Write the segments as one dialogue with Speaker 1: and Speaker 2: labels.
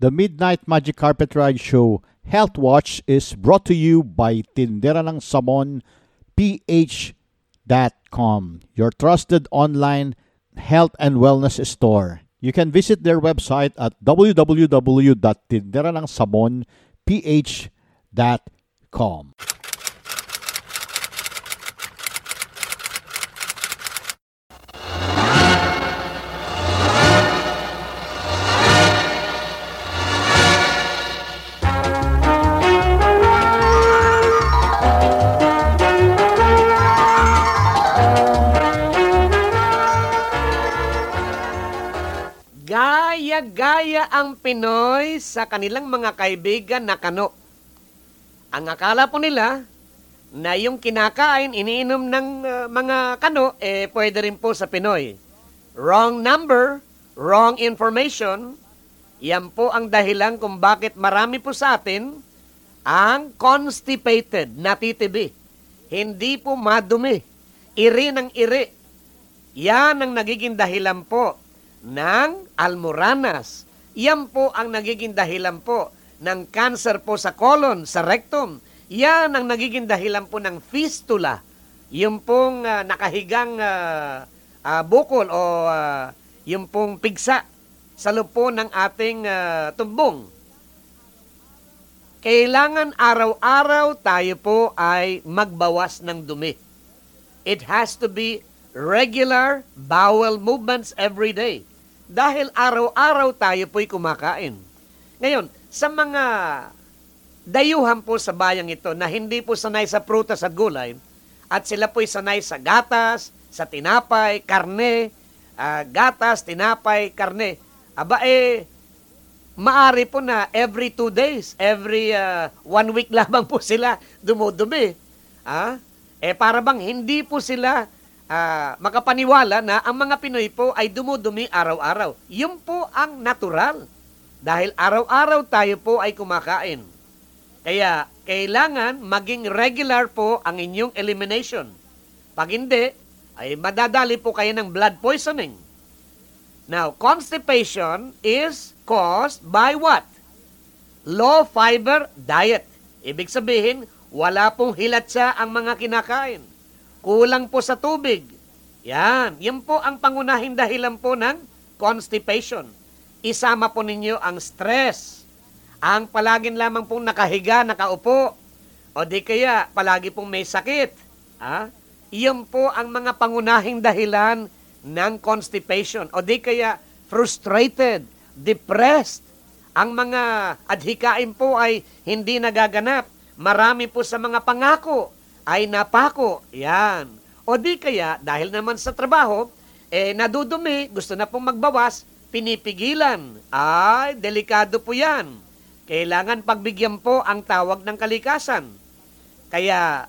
Speaker 1: The Midnight Magic Carpet Ride Show Health Watch is brought to you by Tindera ng Samon PH.com, your trusted online health and wellness store. You can visit their website at www.tinderanangsamonph.com.
Speaker 2: Gaya-gaya ang Pinoy sa kanilang mga kaibigan na kano. Ang akala po nila na yung kinakain, iniinom ng uh, mga kano, eh pwede rin po sa Pinoy. Wrong number, wrong information, yan po ang dahilan kung bakit marami po sa atin ang constipated, natitibi. Hindi po madumi. Iri ng iri. Yan ang nagiging dahilan po ng almoranas. Yan po ang nagiging dahilan po ng cancer po sa colon, sa rectum. Yan ang nagiging dahilan po ng fistula. Yung pong uh, nakahigang uh, uh, bukol o uh, yung pong pigsa sa lupo ng ating uh, tumbong. Kailangan araw-araw tayo po ay magbawas ng dumi. It has to be regular bowel movements every day. Dahil araw-araw tayo po'y kumakain. Ngayon, sa mga dayuhan po sa bayang ito na hindi po sanay sa prutas at gulay, at sila po'y sanay sa gatas, sa tinapay, karne, uh, gatas, tinapay, karne, aba eh, maari po na every two days, every uh, one week lamang po sila dumudumi. Ah? Eh para bang hindi po sila uh, makapaniwala na ang mga Pinoy po ay dumudumi araw-araw. Yun po ang natural. Dahil araw-araw tayo po ay kumakain. Kaya kailangan maging regular po ang inyong elimination. Pag hindi, ay madadali po kayo ng blood poisoning. Now, constipation is caused by what? Low fiber diet. Ibig sabihin, wala pong hilatsa ang mga kinakain. Kulang po sa tubig. Yan. Yan po ang pangunahing dahilan po ng constipation. Isama po ninyo ang stress. Ang palaging lamang pong nakahiga, nakaupo. O di kaya palagi pong may sakit. Ha? Iyon po ang mga pangunahing dahilan ng constipation. O di kaya frustrated, depressed. Ang mga adhikain po ay hindi nagaganap. Marami po sa mga pangako ay napako. Yan. O di kaya, dahil naman sa trabaho, eh nadudumi, gusto na pong magbawas, pinipigilan. Ay, delikado po yan. Kailangan pagbigyan po ang tawag ng kalikasan. Kaya,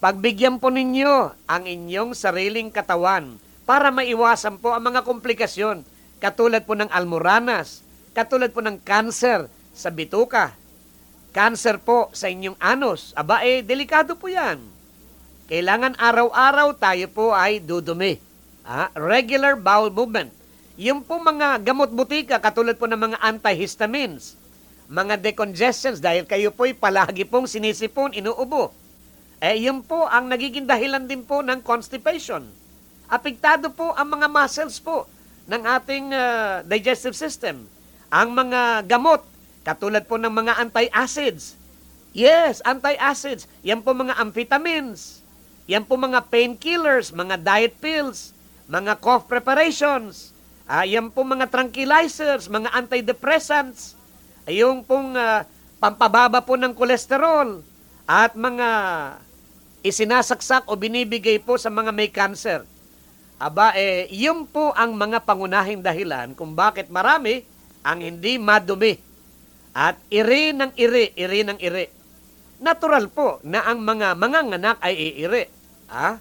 Speaker 2: pagbigyan po ninyo ang inyong sariling katawan para maiwasan po ang mga komplikasyon katulad po ng almoranas, katulad po ng cancer sa bituka, Cancer po sa inyong anus. Aba eh, delikado po yan. Kailangan araw-araw tayo po ay dudumi. Ah, regular bowel movement. Yung po mga gamot butika, katulad po ng mga antihistamines, mga decongestants, dahil kayo po'y palagi pong sinisipon, inuubo. Eh, yun po ang nagiging dahilan din po ng constipation. Apektado po ang mga muscles po ng ating uh, digestive system. Ang mga gamot Katulad po ng mga anti-acids. Yes, anti-acids. Yan po mga amphetamines. Yan po mga painkillers, mga diet pills, mga cough preparations. Uh, yan po mga tranquilizers, mga antidepressants. Yung pong uh, pampababa po ng kolesterol at mga isinasaksak o binibigay po sa mga may cancer. Aba, eh, yun po ang mga pangunahing dahilan kung bakit marami ang hindi madumi at iri ng iri, iri ng iri. Natural po na ang mga manganganak ay iiri. Ah?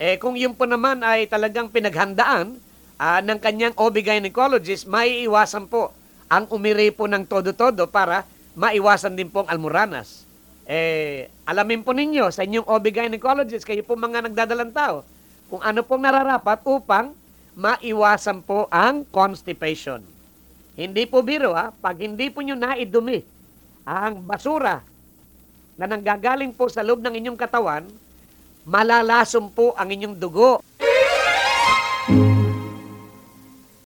Speaker 2: Eh kung yun po naman ay talagang pinaghandaan ah, ng kanyang OB-gynecologist, maiiwasan po ang umiri po ng todo-todo para maiwasan din pong almoranas. Eh, alamin po ninyo sa inyong OB-gynecologist, kayo po mga nagdadalang tao, kung ano pong nararapat upang maiwasan po ang constipation. Hindi po biro ha, pag hindi po nyo naidumi ang basura na nanggagaling po sa loob ng inyong katawan, malalasom po ang inyong dugo.